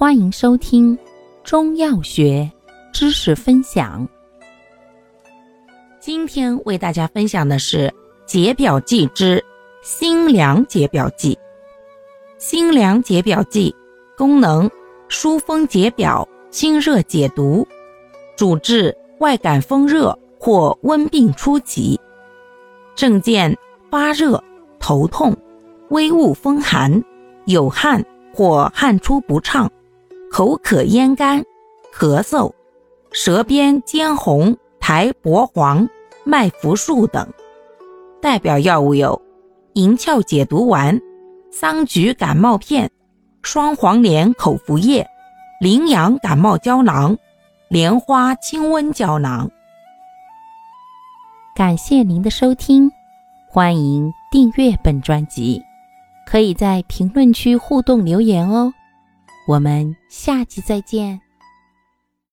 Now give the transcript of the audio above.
欢迎收听中药学知识分享。今天为大家分享的是解表剂之辛凉解表剂。辛凉解表剂功能：疏风解表、清热解毒，主治外感风热或温病初级。症见发热、头痛、微恶风寒、有汗或汗出不畅。口渴咽干、咳嗽、舌边尖红、苔薄黄、脉浮数等。代表药物有银翘解毒丸、桑菊感冒片、双黄连口服液、羚羊感冒胶囊、莲花清瘟胶囊。感谢您的收听，欢迎订阅本专辑，可以在评论区互动留言哦。我们下期再见。